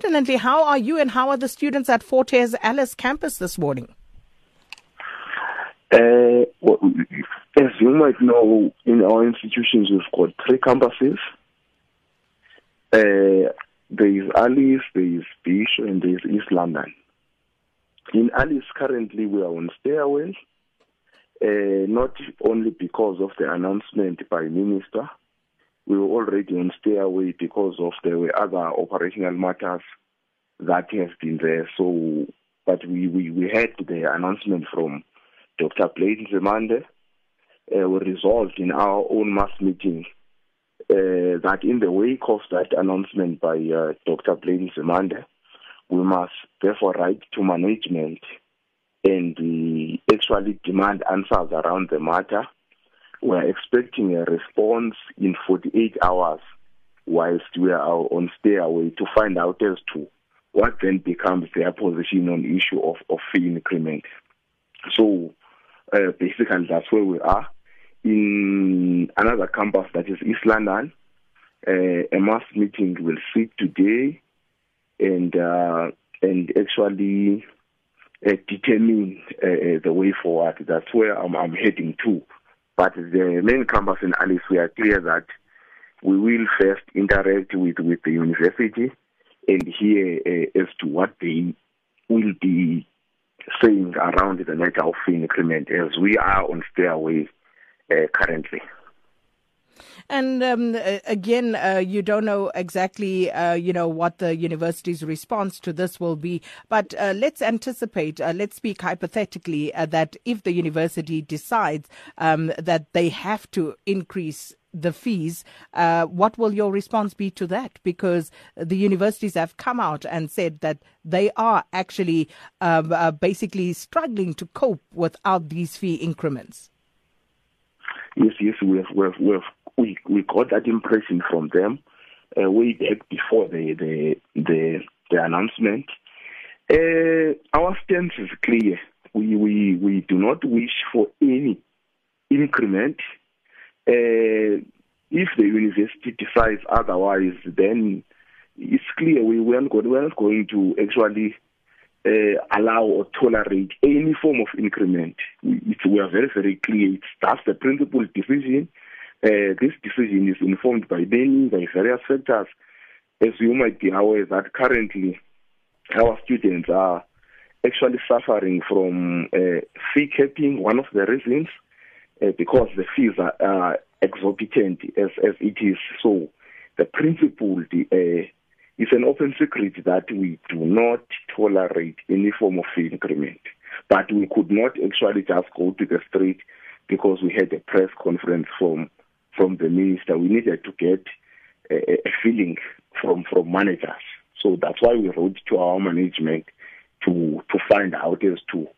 pertinently, how are you and how are the students at Fort Hare's Alice campus this morning? Uh, well, as you might know, in our institutions, we've got three campuses. Uh, there is Alice, there is Bhisho, and there is East London. In Alice, currently, we are on stay away, uh, not only because of the announcement by Minister, we were already on stay away because of there were other operational matters that have been there. So, but we, we, we had the announcement from Dr. Blade Nzimande. Uh, we resolved in our own mass meeting uh, that in the wake of that announcement by uh, Dr. Blade Nzimande, we must therefore write to management and uh, actually demand answers around the matter we're expecting a response in 48 hours whilst we are on stay away to find out as to what then becomes their position on the issue of, of fee increment. So uh, basically that's where we are. In another campus that is East London, uh, a mass meeting will sit today and uh, and actually uh, determine uh, uh, the way forward. That's where I'm, I'm heading to. But the main campus in Alice, we are clear that we will first interact with, with the university and hear uh, as to what they will be saying around the matter of increment as we are on stay away uh, currently. And um, again, uh, you don't know exactly, uh, you know, what the university's response to this will be. But uh, let's anticipate, uh, let's speak hypothetically, uh, that if the university decides um, that they have to increase the fees, uh, what will your response be to that? Because the universities have come out and said that they are actually um, basically struggling to cope without these fee increments. Yes, yes, we have, we have, we have we we got that impression from them uh, way back before the the the, the announcement. Uh, our stance is clear. We we we do not wish for any increment. Uh, if the university decides otherwise, then it's clear we weren't going, we're not going to actually uh, allow or tolerate any form of increment. We, we are very, very clear. It's, that's the principal decision uh, this decision is informed by many, by various factors. As you might be aware that currently our students are actually suffering from uh, fee capping, one of the reasons, uh, because the fees are, exorbitant as, as it is. So the principle the, uh, is an open secret that we do not tolerate any form of fee increment. But we could not actually just go to the street because we had a press conference from from the minister. We needed to get a, a feeling from from managers. So that's why we wrote to our management to to find out as to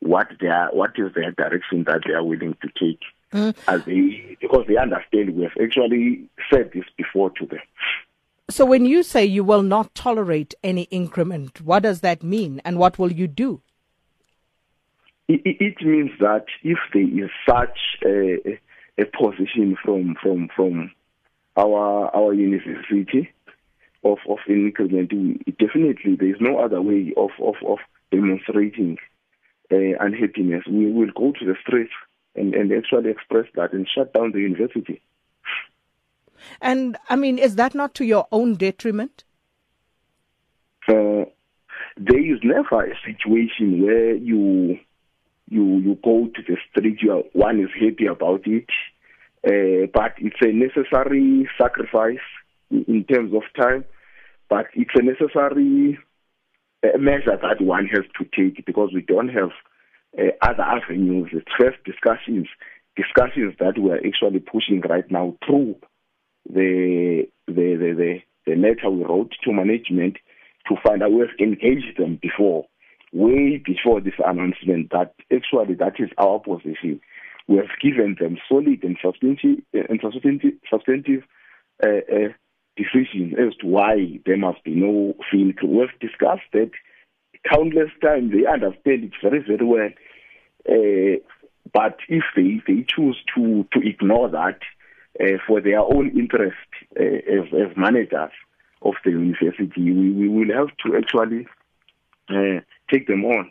what their what is their direction that they are willing to take. Mm. As they because they understand we have actually said this before to them. So when you say you will not tolerate any increment, what does that mean and what will you do? It, it means that if there is such a, a position from from from our our university of of increment. Definitely, there is no other way of of of demonstrating uh, unhappiness. We will go to the streets and and actually express that and shut down the university. And I mean, is that not to your own detriment? Uh, there is never a situation where you you you go to the street, you are, one is happy about it, uh, but it's a necessary sacrifice in terms of time, but it's a necessary uh, measure that one has to take because we don't have uh, other avenues. It's first discussions, discussions that we are actually pushing right now through the the the the, the letter we wrote to management to find out we have engaged them before way before this announcement that actually that is our position. We have given them solid and substantive, and substantive, substantive uh, uh, decisions as to why there must be no fee. We have discussed that countless times. They understand it very, very well. Uh, but if they, they choose to, to ignore that uh, for their own interest uh, as, as managers of the university. We, we will have to actually uh, take them on